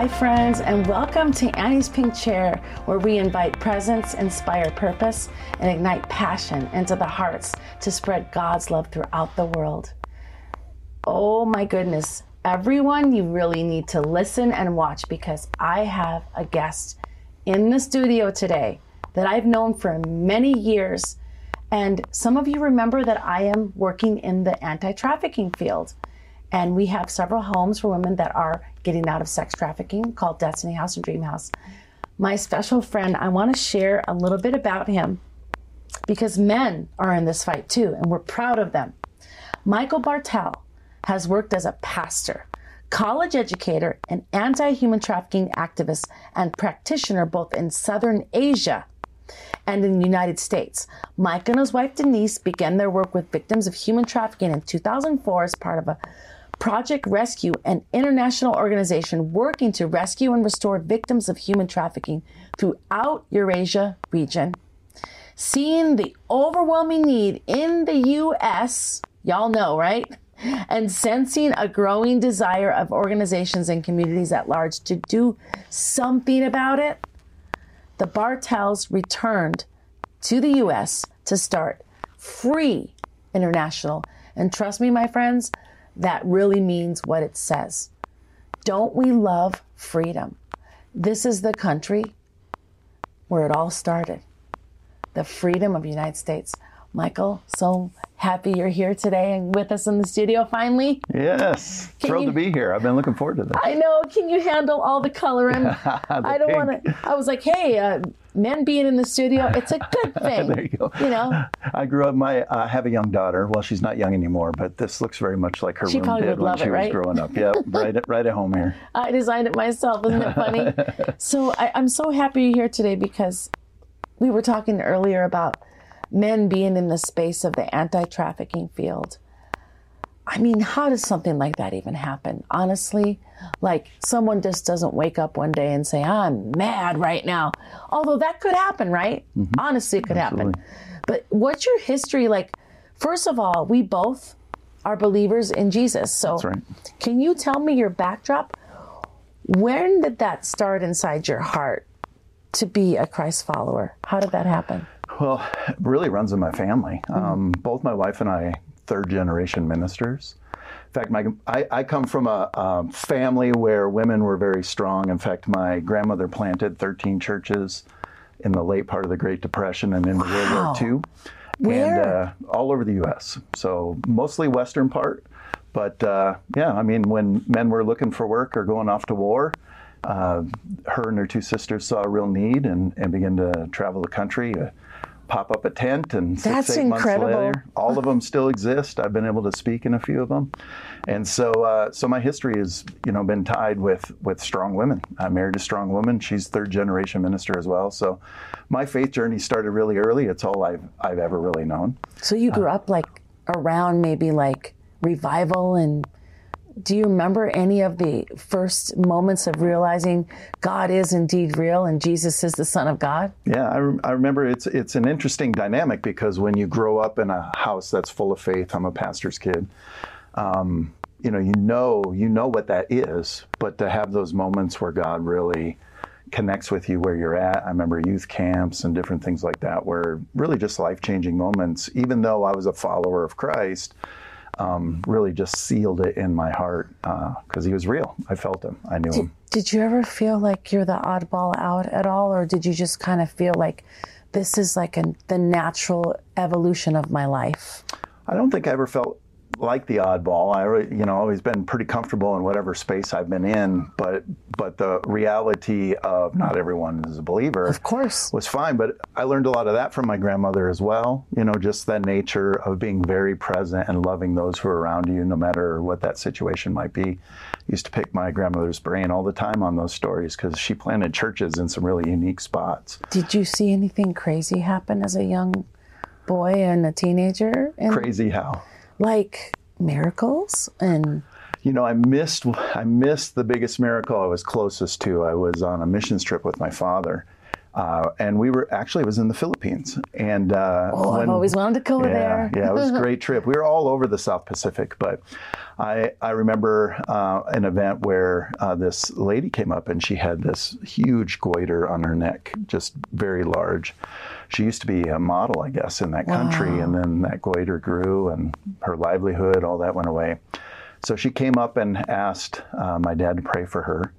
Hi, friends, and welcome to Annie's Pink Chair, where we invite presence, inspire purpose, and ignite passion into the hearts to spread God's love throughout the world. Oh my goodness, everyone, you really need to listen and watch because I have a guest in the studio today that I've known for many years. And some of you remember that I am working in the anti trafficking field. And we have several homes for women that are getting out of sex trafficking called Destiny House and Dream House. My special friend, I want to share a little bit about him because men are in this fight too, and we're proud of them. Michael Bartel has worked as a pastor, college educator, and anti human trafficking activist and practitioner both in Southern Asia and in the United States. Mike and his wife Denise began their work with victims of human trafficking in 2004 as part of a Project Rescue, an international organization working to rescue and restore victims of human trafficking throughout Eurasia region. Seeing the overwhelming need in the US, y'all know, right? And sensing a growing desire of organizations and communities at large to do something about it, the Bartels returned to the US to start Free International. And trust me, my friends, that really means what it says. Don't we love freedom? This is the country where it all started the freedom of the United States. Michael, so happy you're here today and with us in the studio finally. Yes, Can thrilled you- to be here. I've been looking forward to this. I know. Can you handle all the coloring? I don't want to. I was like, hey, uh, men being in the studio, it's a good thing. There you go. You know, I grew up. My I have a young daughter. Well, she's not young anymore, but this looks very much like her She room probably did would when love she it, was growing up. Yeah, right, right at home here. I designed it myself. Isn't it funny? so I, I'm so happy you're here today because we were talking earlier about men being in the space of the anti trafficking field. I mean, how does something like that even happen? Honestly, like someone just doesn't wake up one day and say, I'm mad right now. Although that could happen, right? Mm-hmm. Honestly, it could happen. But what's your history like? First of all, we both are believers in Jesus. So That's right. can you tell me your backdrop? When did that start inside your heart to be a Christ follower? How did that happen? Well, it really runs in my family. Mm-hmm. Um, both my wife and I, third generation ministers. In fact, my, I, I come from a, um family where women were very strong. In fact, my grandmother planted 13 churches in the late part of the Great Depression and into Wow. World War II. Where? And uh, all over the U.S. So mostly western part. But uh, yeah, I mean, when men were looking for work or going off to war, uh, her and her two sisters saw a real need and, and began to travel the country, uh, pop up a tent, and six, That's eight incredible. months later, all of them still exist. I've been able to speak in a few of them, and so uh, so my history has you know been tied with with strong women. I married a strong woman. She's third generation minister as well. So my faith journey started really early. It's all I've I've ever really known. So you grew up like around maybe like revival and do you remember any of the first moments of realizing God is indeed real and Jesus is the Son of God? Yeah, I, rem- I remember it's it's an interesting dynamic because when you grow up in a house that's full of faith, I'm a pastor's kid. Um, you know, you know, you know what that is, but to have those moments where God really connects with you where you're at. I remember youth camps and different things like that, where really just life changing moments. Even though I was a follower of Christ, um, really just sealed it in my heart because He was real. I felt Him. I knew Him. Did you ever feel like you're the oddball out at all, or did you just kind of feel like this is like a, the natural evolution of my life? I don't think I ever felt like the oddball. I, you know, always been pretty comfortable in whatever space I've been in. But but the reality of not everyone is a believer, Of course. was fine. But I learned a lot of that from my grandmother as well. You know, just the nature of being very present and loving those who are around you, no matter what that situation might be. used to pick my grandmother's brain all the time on those stories because she planted churches in some really unique spots. Did you see anything crazy happen as a young boy and a teenager? And Crazy how. Like miracles and You know, I missed I missed the biggest miracle I was closest to. I was on a missions trip with my father, uh, and we were actually it was in the Philippines. And uh, oh, I've always wanted to go yeah, there. yeah, it was a great trip. We were all over the South Pacific, but I, I remember uh, an event where uh, this lady came up and she had this huge goiter on her neck, just very large. She used to be a model, I guess, in that country, and then that goiter grew and her livelihood, all that went away. So she came up and asked uh, my dad to pray for her.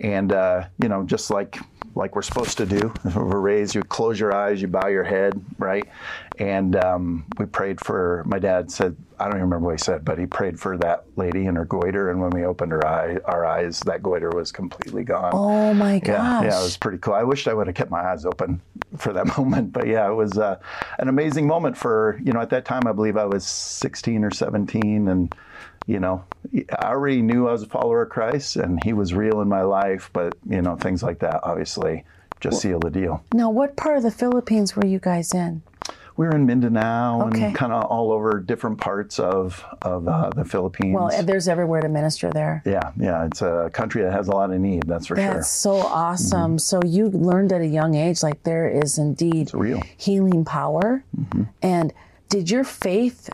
And, uh, you know, just like like we're supposed to do. We're raised, you close your eyes, you bow your head, right? And um, we prayed for, my dad said, I don't even remember what he said, but he prayed for that lady and her goiter. And when we opened her eye, our eyes, that goiter was completely gone. Oh my gosh. Yeah, yeah, it was pretty cool. I wished I would have kept my eyes open for that moment. But yeah, it was uh, an amazing moment for, you know, at that time, I believe I was 16 or 17. And, you know, I already knew I was a follower of Christ and he was real in my life, but, you know, things like that obviously just seal the deal. Now, what part of the Philippines were you guys in? We were in Mindanao Okay. and kind of all over different parts of, of uh, the mm-hmm. Philippines. Well, there's everywhere to minister there. yeah, yeah, it's a country that has a lot of need, that's for That's sure. That's so mm-hmm. awesome. So you learned at a young age, like there is indeed real. healing power. Mm-hmm. And did your faith,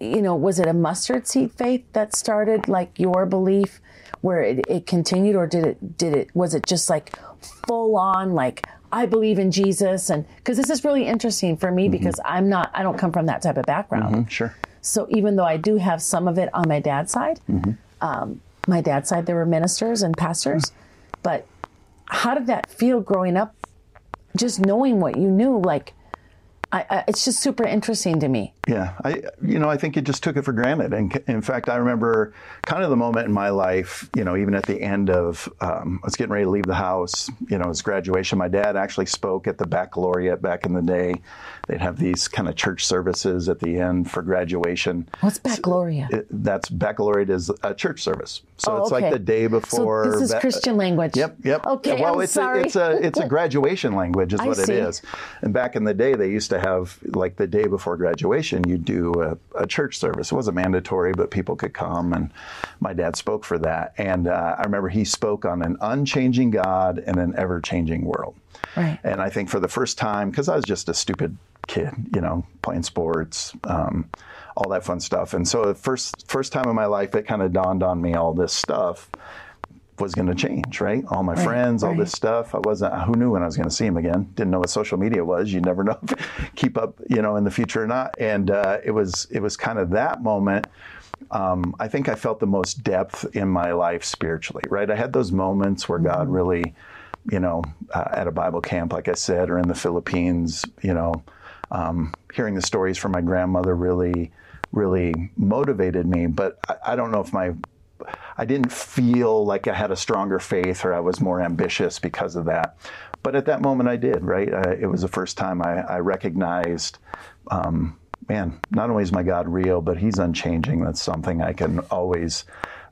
you know, was it a mustard seed faith that started like your belief where it, it continued or did it, did it, was it just like full on, like, I believe in Jesus and because this is really interesting for me because I'm not I don't come from that type of background. Mm, Sure. So even though I do have some of it on my dad's side, um, my dad's side there were ministers and pastors, but how did that feel growing up? Just knowing what you knew, like, I, I, it's just super interesting to me. Yeah, I you know I think you just took it for granted, and in fact I remember kind of the moment in my life, you know, even at the end of um, I was getting ready to leave the house, you know, it was graduation. My dad actually spoke at the baccalaureate back in the day. They'd have these kind of church services at the end for graduation. What's baccalaureate? It, that's baccalaureate is a church service, so Oh, it's okay. like the day before. so this is ba- Christian language. Yep, yep. Okay, Well, I'm it's sorry. a it's a it's a graduation language, is what see. it is. And back in the day, they used to have like the day before graduation, you do a, a church service. It wasn't mandatory, but people could come, and my dad spoke for that. And uh, I remember he spoke on an unchanging God and an ever-changing world. Right. And I think for the first time, because I was just a stupid kid, you know, playing sports, um, all that fun stuff. And so the first first time in my life, it kind of dawned on me all this stuff was going to change, right? All my friends, all right. this stuff. I wasn't. Who knew when I was going to see him again? Didn't know what social media was. You never know, if keep up, you know, in the future or not. And uh, it was it was kind of that moment. Um, I think I felt the most depth in my life spiritually, right? I had those moments where God really, you know, uh, at a Bible camp, like I said, or in the Philippines, you know, um, hearing the stories from my grandmother really, really motivated me. But I, I don't know if my I didn't feel like I had a stronger faith or I was more ambitious because of that. But at that moment, I did, right? Uh, it was the first time I, I recognized, um, man, not only is my God real, but He's unchanging. That's something I can always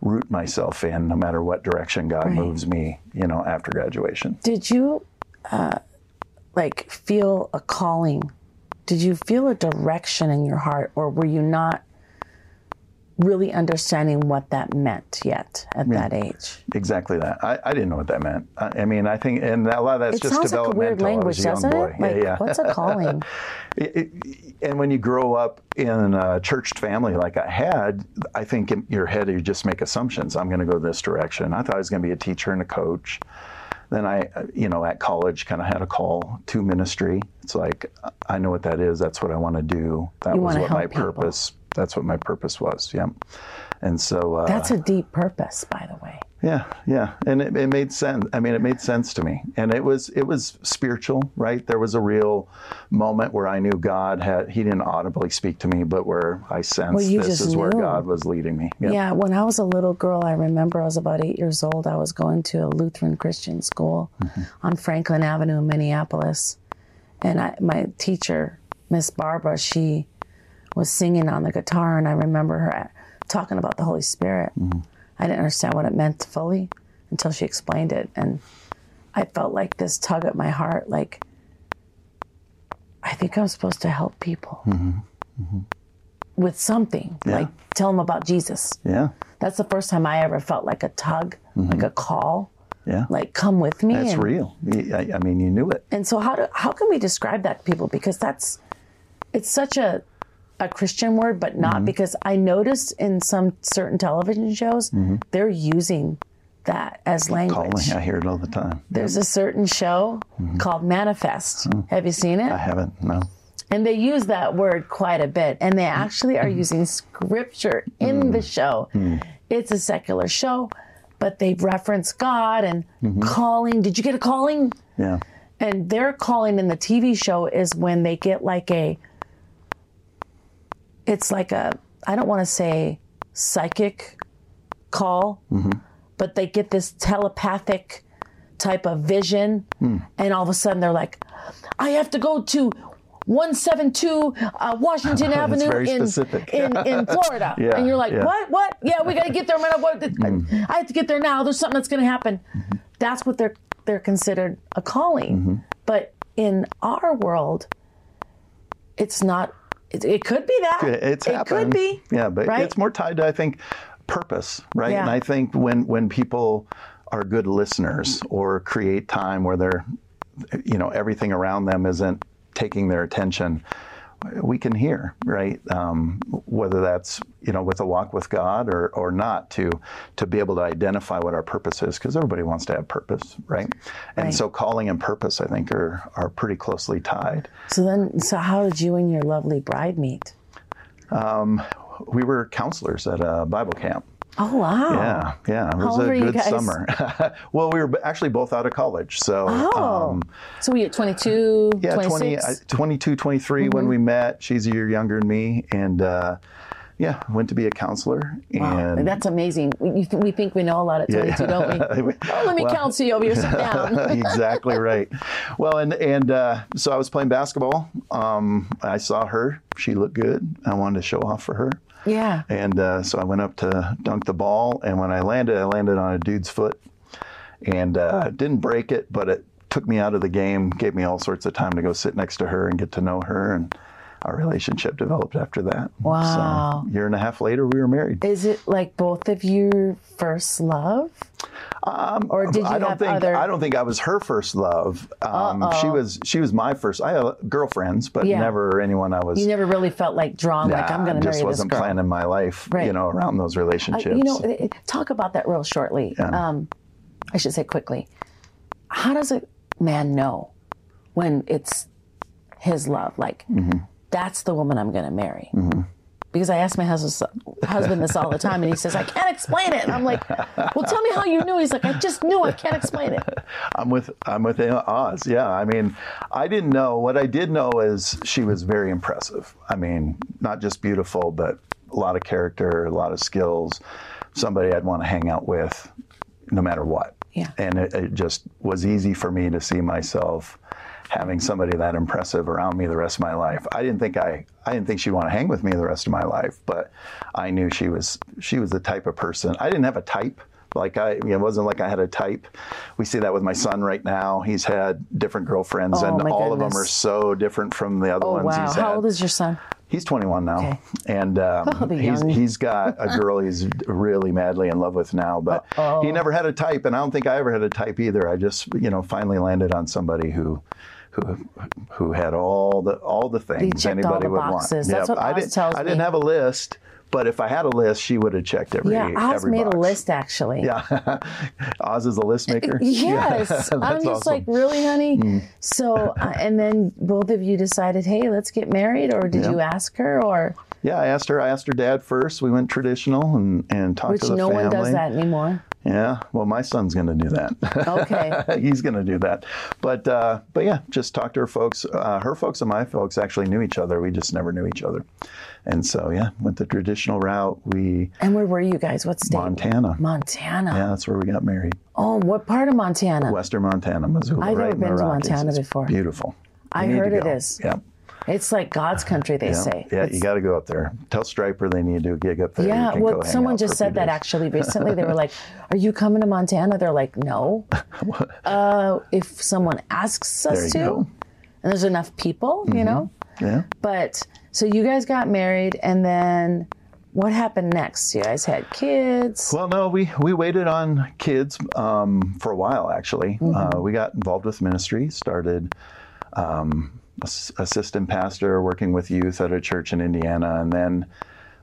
root myself in, no matter what direction God moves me, you know, after graduation. Did you, uh, like, feel a calling? Did you feel a direction in your heart, or were you not really understanding what that meant yet at that age? Exactly that. I, I didn't know what that meant. I, I mean, I think, and a lot of that's It just sounds like a developmental. weird language, doesn't boy. it? Like, yeah, yeah. what's a calling? It- it- and when you grow up in a church family like I had, I think in your head you just make assumptions. I'm going to go this direction. I thought I was going to be a teacher and a coach. Then I, you know, at college, kind of had a call to ministry. It's like I know what that is. That's what I want to do. That You was what my people. purpose. That's what my purpose was. Yeah. And so uh, That's a deep purpose, by the way. yeah, yeah, and it, it made sense. I mean, it made sense to me, and it was it was spiritual, right? There was a real moment where I knew God had. He didn't audibly speak to me, but where I sensed Well, this is where. God was leading me. Yeah. Yeah, when I was a little girl, I remember I was about eight years old. I was going to a Lutheran Christian school on Franklin Avenue in Minneapolis. And I, my teacher, Miss Barbara, she was singing on the guitar, and I remember her uh, talking about the Holy Spirit. Mm-hmm. I didn't understand what it meant fully until she explained it. And I felt like this tug at my heart like, I think I'm supposed to help people mm-hmm. Mm-hmm. with something, like tell them about Jesus. yeah, That's the first time I ever felt like a tug, like a call, yeah. like come with me. That's and, real. I, I mean, you knew it. and so how do how can we describe that to people? Because that's it's such a a Christian word, but Mm-hmm. not because I noticed in some certain television shows mm-hmm. they're using that as language. Calling, I hear it all the time. There's a certain show mm-hmm. called Manifest. Mm-hmm. Have you seen it? Mm-hmm. I haven't. No. And they use that word quite a bit. And they actually are using scripture in the show. It's a secular show, but they reference God and calling. Did you get a calling? Yeah. And their calling in the TV show is when they get like a, it's like a, I don't want to say psychic call, but they get this telepathic type of vision. And all of a sudden they're like, I have to go to 172 uh, Washington Avenue in, in in Florida. Yeah, and you're like, yeah. what? What? Yeah, we got to get there. Man, what, I have to get there now. There's something that's going to happen. That's what they're they're considered a calling. But in our world, it's not. It, it could be that. It's it happened. could be. Yeah, but right? it's more tied to I think purpose, right? Yeah. And I think when when people are good listeners or create time where they're you know everything around them isn't taking their attention we can hear right um, whether that's you know with a walk with god or, or not to to be able to identify what our purpose is because everybody wants to have purpose right and Right. so calling and purpose i think are are pretty closely tied So then, so how did you and your lovely bride meet? we were counselors at a bible camp Oh wow! Yeah, yeah, it was old a were good summer. well, we were actually both out of college, so Oh, um, so we at 22, yeah, 26? 20, I- 22, 23 Mm-hmm. when we met. She's a year younger than me, and uh, yeah, went to be a counselor. Wow, And that's amazing. We, we think we know a lot at 22, don't we? Oh, let me Well- counsel you over here. Sit down. exactly right. Well, and and uh, so I was playing basketball. Um, I saw her; she looked good. I wanted to show off for her. Yeah. And uh, so I went up to dunk the ball, and when I landed, I landed on a dude's foot, and uh, didn't break it, but it took me out of the game, gave me all sorts of time to go sit next to her and get to know her, and our relationship developed after that. Wow. So a year and a half later, we were married. Is it like both of your first love? Or did you Um, I don't have think other? I don't think I was her first love. Um, she was she was my first. I had girlfriends, but Yeah. never anyone I was. you never really felt like drawn, like I'm going to marry this girl. Just wasn't planning my life, Right. you know, around those Uh, relationships. you know, uh, talk about that real shortly. Um, I should say quickly. How does a man know when it's his love? Like, Mm-hmm. that's the woman I'm going to marry. Because I ask my husband, husband this all the time, and he says, I can't explain it. And I'm like, well, tell me how you knew. He's like, I just knew. I can't explain it. I'm with I'm with Oz. Yeah, I mean, I didn't know. What I did know is she was very impressive. I mean, not just beautiful, but a lot of character, a lot of skills. Somebody I'd want to hang out with, no matter what. Yeah. And it, it just was easy for me to see myself having somebody that impressive around me the rest of my life. I didn't think I I didn't think she'd want to hang with me the rest of my life, but I knew she was she was the type of person. I didn't have a type. Like I, it wasn't like I had a type. We see that with my son right now. He's had different girlfriends, Oh, and all of them are so different from the other Oh, ones wow. he's How had. old is your son? He's 21 now, Okay. and um, he's he's got a girl he's really madly in love with now. But he never had a type, and I don't think I ever had a type either. I just you know finally landed on somebody who. Who, who had all the all the things anybody the would boxes. want? That's what I didn't. tells I didn't me. have a list, but if I had a list, she would have checked every. Yeah, Oz every made box. a list actually. Yeah, Oz is a list maker. Yes. That's I'm just awesome. Mm. like, really, honey? So, uh, and then both of you decided, hey, let's get married, or did Yeah. you ask her, or Yeah, I asked her. I asked her dad first. We went traditional and and talked which to the no family. one does that anymore? Yeah, well, my son's going to do that. Okay. He's going to do that. But uh, but yeah, just talk to her folks. Uh, her folks and my folks actually knew each other. We just never knew each other. And so yeah, went the traditional route. We And where were you guys? What state? Montana. Montana. Yeah, that's where we got married. Oh, what part of Montana? Western Montana, Missoula. I've right never been to. Montana It's before. Beautiful. I You heard it go. is. Yeah. It's like God's country, they Yeah, say. yeah It's- you got to go up there. Tell Stryper they need to do a gig up there. Yeah, well, someone just said that days. actually recently. They were like, "Are you coming to Montana?" They're like, "No." uh, if someone asks us to, go. Mm-hmm. and there's enough people, you know. Yeah. But so you guys got married, and then what happened next? You guys had kids. Well, no, we, we waited on kids um, for a while, actually. Mm-hmm. Uh, we got involved with ministry, started um, assistant pastor working with youth at a church in Indiana, and then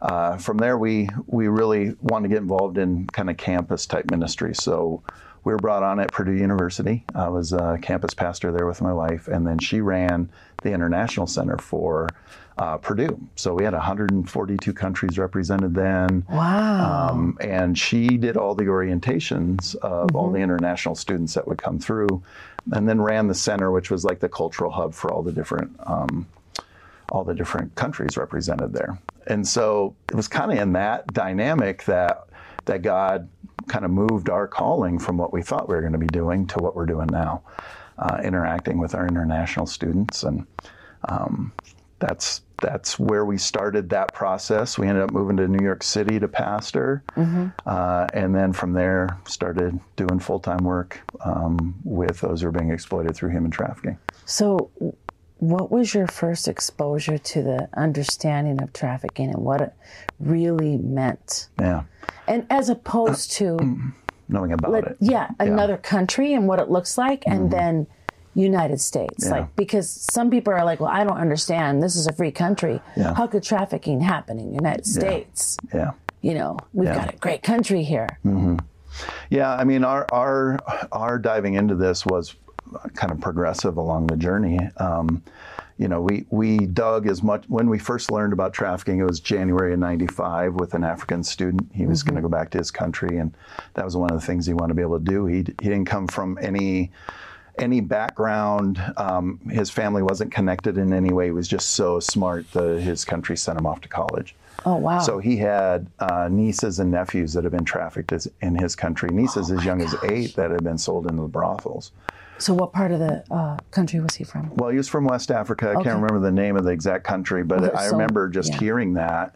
uh, from there we we really wanted to get involved in kind of campus type ministry. So we were brought on at Purdue University. I was a campus pastor there with my wife, and then she ran the International Center for uh, Purdue. So we had 142 countries represented then. Wow. Um, and she did all the orientations of all the international students that would come through, and then ran the center, which was like the cultural hub for all the different um, all the different countries represented there. And so it was kind of in that dynamic that that God kind of moved our calling from what we thought we were going to be doing to what we're doing now, uh, interacting with our international students, and um, that's that's where we started that process. We ended up moving to New York City to pastor, uh, and then from there started doing full time work um, with those who are being exploited through human trafficking. So, what was your first exposure to the understanding of trafficking and what it really meant? Yeah, And as opposed to, knowing about let- it. yeah, another country and what it looks like, and then United States. Mm-hmm. Yeah. Like, because some people are like, well, I don't understand. This is a free country. Yeah. How could trafficking happen in the United States? Yeah. You know, we've Yeah. got a great country here. Yeah, I mean, our our our diving into this was kind of progressive along the journey. Um, you know, we we dug as much when we first learned about trafficking. It was January of '95 with an African student. He was going to go back to his country, and that was one of the things he wanted to be able to do. He he didn't come from any any background. Um, his family wasn't connected in any way. He was just so smart that his country sent him off to college. Oh, wow. So he had uh, nieces and nephews that had been trafficked as, in his country. Nieces Oh as young as eight that had been sold into the brothels. So, what part of the uh, country was he from? Well, he was from West Africa. I Okay. can't remember the name of the exact country, but Well, I so- remember just yeah. hearing that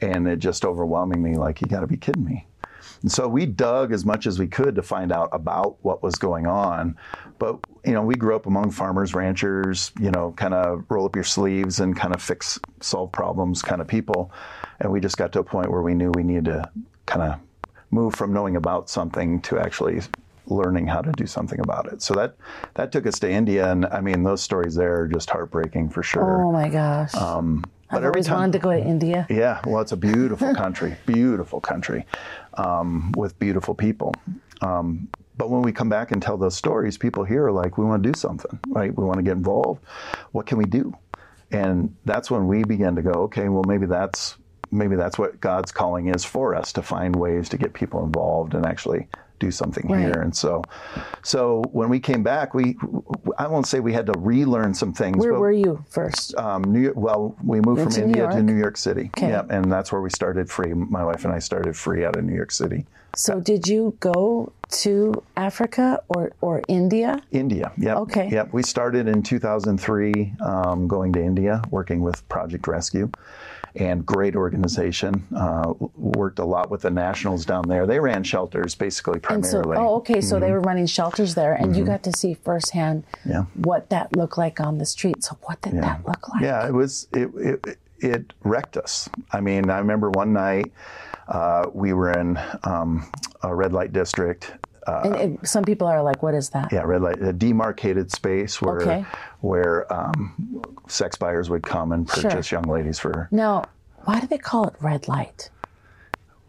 and it just overwhelming me like, you got to be kidding me. And so we dug as much as we could to find out about what was going on. But, you know, we grew up among farmers, ranchers, you know, kind of roll up your sleeves and kind of fix, solve problems kind of people. And we just got to a point where we knew we needed to kind of move from knowing about something to actually learning how to do something about it. So that that took us to India, and I mean those stories there are just heartbreaking for sure. Oh, my gosh. Um, but I've every always time, wanted to go to India. yeah, well, it's a beautiful country, beautiful country, um, with beautiful people. Um, but when we come back and tell those stories, people here are like, "We want to do something, right? We want to get involved. What can we do?" And that's when we begin to go, "Okay, well, maybe that's maybe that's what God's calling is for us to find ways to get people involved and actually do something Right. here." And so, so when we came back, we I won't say we had to relearn some things. Where but were you first? um, New York, well, we moved from to New India to New York City. Okay. Yeah, and that's where we started free. My wife and I started free out of New York City. So, did you go to Africa or, or India? India. Yep. Okay. Yep. We started in 2003, um, going to India, working with Project Rescue, and great organization. Uh, worked a lot with the nationals down there. They ran shelters basically And so, primarily. oh, okay. So they were running shelters there, and you got to see firsthand Mm-hmm. Yeah. what that looked like on the street. So, what did that look like? Yeah, it was it, it it wrecked us. I mean, I remember one night uh, we were in um, a red light district. Uh, And it, some people are like, "What is that?" yeah, red light, a demarcated space where Okay. where um, sex buyers would come and Sure. purchase young ladies for. Now, why do they call it red light?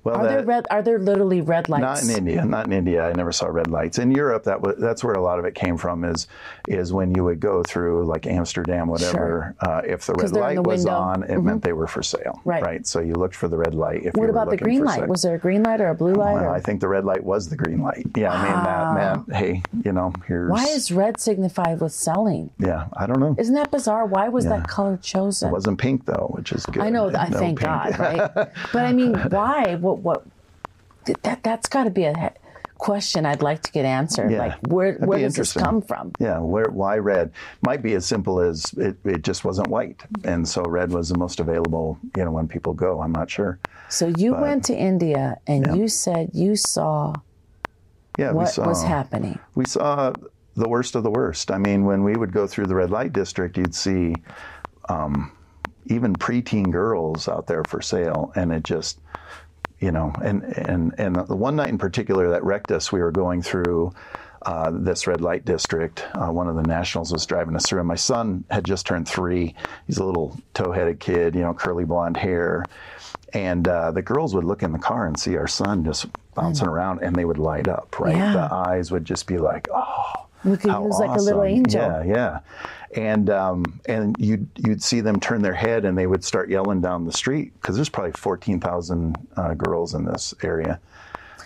Well, Are there red? Are there literally red lights? not in India. Not in India. I never saw red lights. In Europe, that was that's where a lot of it came from. Is is when you would go through like Amsterdam, whatever. Uh, if the red light the was window. on, it meant they were for sale. Right. Right. So you looked for the red light. If you What about the green light? sex. Was there a green light or a blue light? Well, or? I think the red light was the green light. Yeah, I mean that meant, hey, you know, here's. Why is red signified with selling? Yeah, I don't know. Isn't that bizarre? Why was that color chosen? It wasn't pink though, which is good. I know. I No thank pink. God, right? but I mean, why? What? What? That that's got to be a question I'd like to get answered. Yeah, like, where that'd where does this come from? Yeah, where why red? Might be as simple as it, it just wasn't white, and so red was the most available. You know, when people go, I'm not sure. So you went to India and you said you saw Yeah, we what saw was happening. we saw the worst of the worst. I mean, when we would go through the red light district, you'd see um, even preteen girls out there for sale, and it just, you know, and and and the one night in particular that wrecked us, we were going through uh, this red light district. Uh, one of the nationals was driving us through, and my son had just turned three. He's a little tow-headed kid, you know, curly blonde hair. And uh, the girls would look in the car and see our son just bouncing around, and they would light up. Right, Yeah. the eyes would just be like, "Oh, Look, he how was like a little angel. Yeah, yeah. And um, and you'd you'd see them turn their head and they would start yelling down the street because there's probably fourteen thousand uh, girls in this area,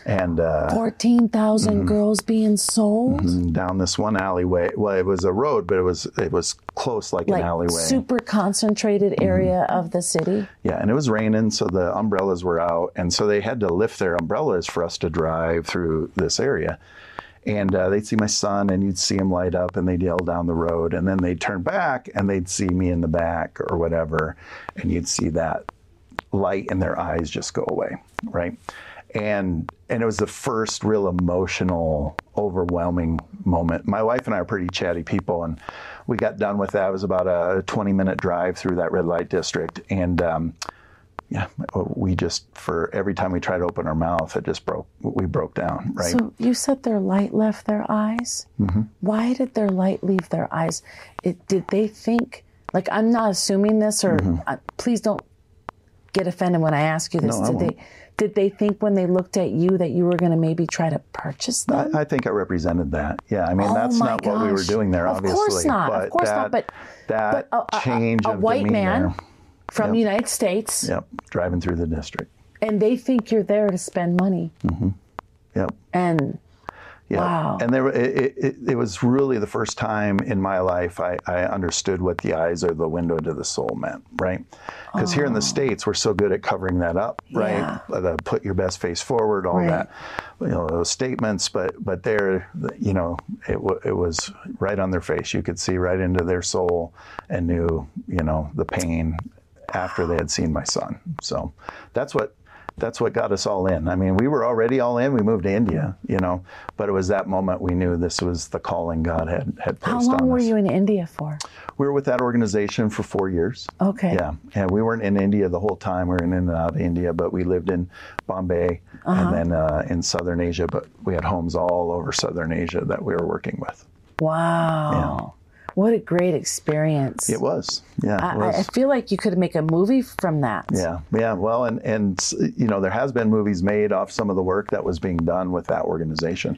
and uh, 14,000 Mm-hmm. girls being sold? down this one alleyway. Well, it was a road, but it was it was close like, Like an alleyway. Mm-hmm. super concentrated area of the city. Yeah, and it was raining, so the umbrellas were out, and so they had to lift their umbrellas for us to drive through this area. And uh, they'd see my son, and you'd see him light up, and they'd yell down the road, and then they'd turn back, and they'd see me in the back or whatever, and you'd see that light in their eyes just go away, right? And and it was the first real emotional, overwhelming moment. My wife and I are pretty chatty people, and we got done with that. It was about a 20 minute drive through that red light district, and um, yeah, we just for every time we tried to open our mouth, it just broke. We broke down, right? So you said their light left their eyes. Mm-hmm. Why did their light leave their eyes? It, did they think, like, I'm not assuming this, or uh, please don't get offended when I ask you this. Mm-hmm. No, did they? Did they think when they looked at you that you were going to maybe try to purchase them? I, I think I represented that. Yeah, I mean Oh that's not what we were doing there, obviously. Of obviously. course not. Of But course that, not. But that but a- a- change a, of white man from the United States, Yep, driving through the district. and they think you're there to spend money. Mm-hmm. Yep. And Yeah. Wow. And there, it, it- it, was really the first time in my life I, I understood what the eyes are the window to the soul meant, right? Because here in the States, we're so good at covering that up, right? Yeah. The put your best face forward, all Right. that, you know, those statements. But but there, you know, it, it was right on their face. You could see right into their soul and knew, you know, the pain after they had seen my son. So that's what that's what got us all in. I mean, we were already all in. We moved to India, you know, but it was that moment we knew this was the calling God had had placed on us. how long on were you in India for? We were with that organization for four years. Okay. Yeah, and we weren't in India the whole time. We were in and out of India, but we lived in Bombay Uh-huh. and then uh, in Southern Asia. But we had homes all over Southern Asia that we were working with. Wow. What a great experience. It was, yeah, it I, was. I feel like you could make a movie from that. Yeah, yeah. Well, and and you know there has been movies made off some of the work that was being done with that organization,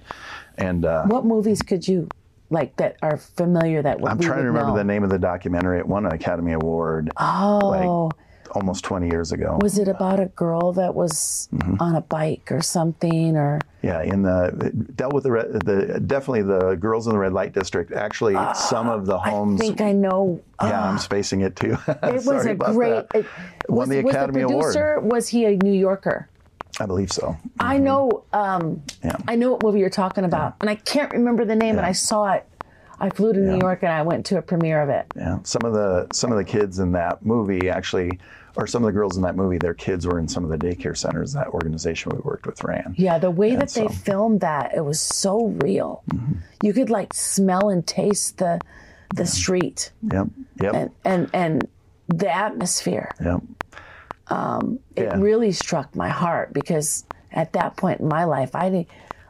and uh, What movies could you like that are familiar that I'm trying to remember know? the name of the documentary. It won an Academy Award Oh, almost 20 years ago. was it about a girl that was Mm-hmm. on a bike or something? Or yeah, in the dealt with the, re- the definitely the girls in the red light district. Actually, some of the homes I think I know. yeah, I'm spacing it too. It was a great. It, Won was, the was Academy the Award. producer? Was he a New Yorker? I believe so. I know. Um, Yeah. I know what movie you're talking about, and I can't remember the name. And I saw it. I flew to New York and I went to a premiere of it. Yeah, some of the some of the kids in that movie actually, or some of the girls in that movie, their kids were in some of the daycare centers that organization we worked with ran. Yeah, the way that they so- Mm-hmm. filmed that, it was so real. You could like smell and taste the the street Yep, yep, and and and the atmosphere. yep. It Yeah. really struck my heart because at that point in my life, I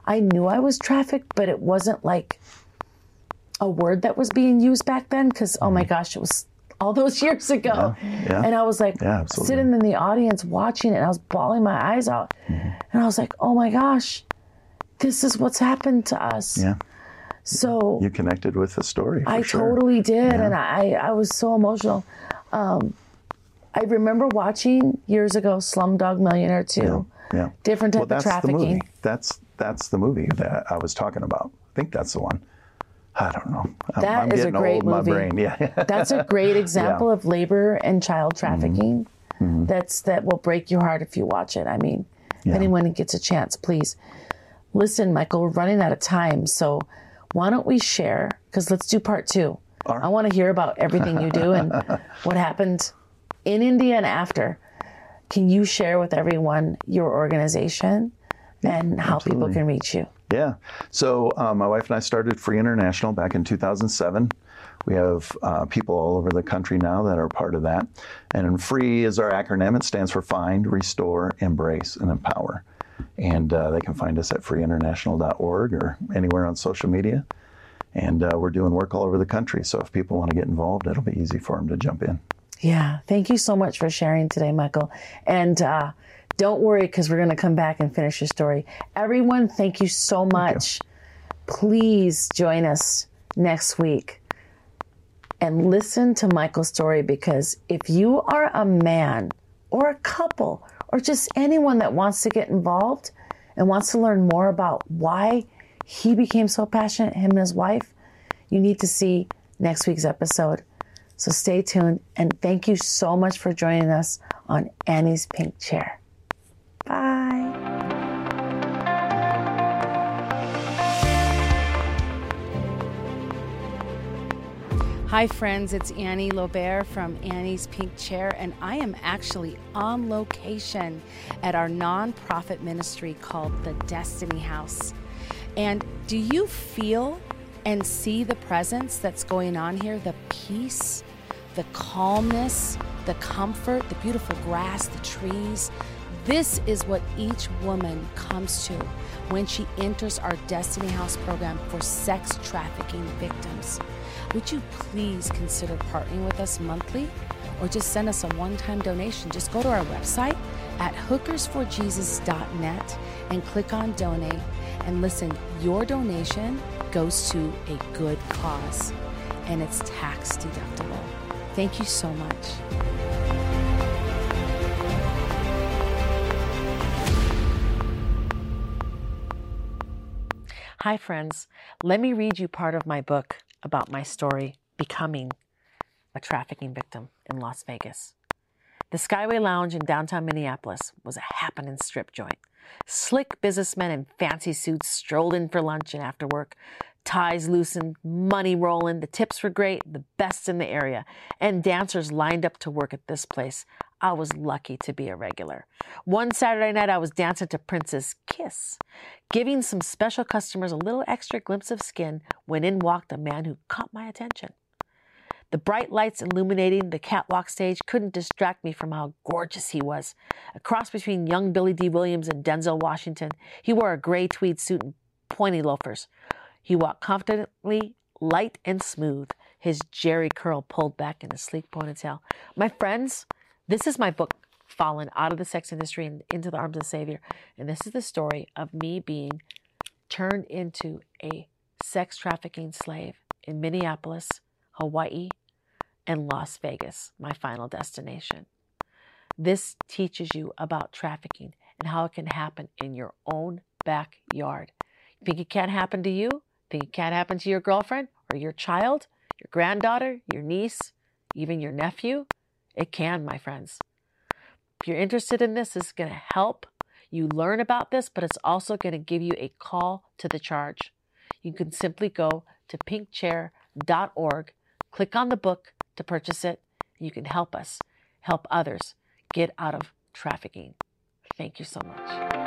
I knew I was trafficked, but it wasn't like a word that was being used back then. Because oh my gosh, it was all those years ago, Mm-hmm. yeah. and I was like Yeah, sitting in the audience watching it, and I was bawling my eyes out, Mm-hmm. and I was like, oh my gosh, this is what's happened to us. Yeah, So you connected with the story. I sure. totally did, and I I was so emotional. Um, I remember watching years ago Slumdog Millionaire too. Yeah. Different type Well, that's of the trafficking. movie. That's that's the movie that I was talking about. I think that's the one. I don't know. I'm, That I'm is a great old. movie. Yeah. That's a great example Yeah. of labor and child Mm-hmm. trafficking. That's that will break your heart if you watch it. I mean, if anyone gets a chance, please listen, Michael. We're running out of time, so why don't we share? Because let's do part two. right. I want to hear about everything you do and what happened in India and after. Can you share with everyone your organization and how people can reach you? Yeah. So um, my wife and I started Free International back in 2007. We have uh, people all over the country now that are part of that. And FREE is our acronym. It stands for Find, Restore, Embrace, and Empower. And uh, they can find us at freeinternational.org or anywhere on social media. And uh, we're doing work all over the country. So if people want to get involved, it'll be easy for them to jump in. Yeah. Thank you so much for sharing today, Michael. And uh, don't worry because we're going to come back and finish your story. Everyone, thank you so much. You. Please join us next week and listen to Michael's story because if you are a man or a couple or just anyone that wants to get involved and wants to learn more about why he became so passionate, him and his wife, you need to see next week's episode. So stay tuned and thank you so much for joining us on Annie's Pink Chair. Bye. Hi, friends. It's Annie Lobert from Annie's Pink Chair, and I am actually on location at our nonprofit ministry called the Destiny House. And do you feel and see the presence that's going on here the peace, the calmness, the comfort, the beautiful grass, the trees. This is what each woman comes to when she enters our Destiny House program for sex trafficking victims. Would you please consider partnering with us monthly or just send us a one time donation? Just go to our website at hookersforjesus.net and click on donate. And listen, your donation goes to a good cause and it's tax deductible. Thank you so much. Hi, friends. Let me read you part of my book about my story becoming a trafficking victim in Las Vegas. The Skyway Lounge in downtown Minneapolis was a happening strip joint. Slick businessmen in fancy suits strolled in for lunch and after work. Ties loosened, money rolling, the tips were great, the best in the area, and dancers lined up to work at this place. I was lucky to be a regular. One Saturday night, I was dancing to Prince's Kiss, giving some special customers a little extra glimpse of skin when in walked a man who caught my attention. The bright lights illuminating the catwalk stage couldn't distract me from how gorgeous he was. A cross between young Billy Dee Williams and Denzel Washington, he wore a gray tweed suit and pointy loafers. He walked confidently, light and smooth, his Jheri curl pulled back in a sleek ponytail. My friends, this is my book, Fallen Out of the Sex Industry and Into the Arms of the Savior. And this is the story of me being turned into a sex trafficking slave in Minneapolis, Hawaii, and Las Vegas, my final destination. This teaches you about trafficking and how it can happen in your own backyard. You think it can't happen to you? Think it can't happen to your girlfriend or your child, your granddaughter, your niece, even your nephew? It can, my friends. If you're interested in this, this is going to help you learn about this, but it's also going to give you a call to the charge. You can simply go to pinkchair.org Click on the book to purchase it. You can help us help others get out of trafficking. Thank you so much.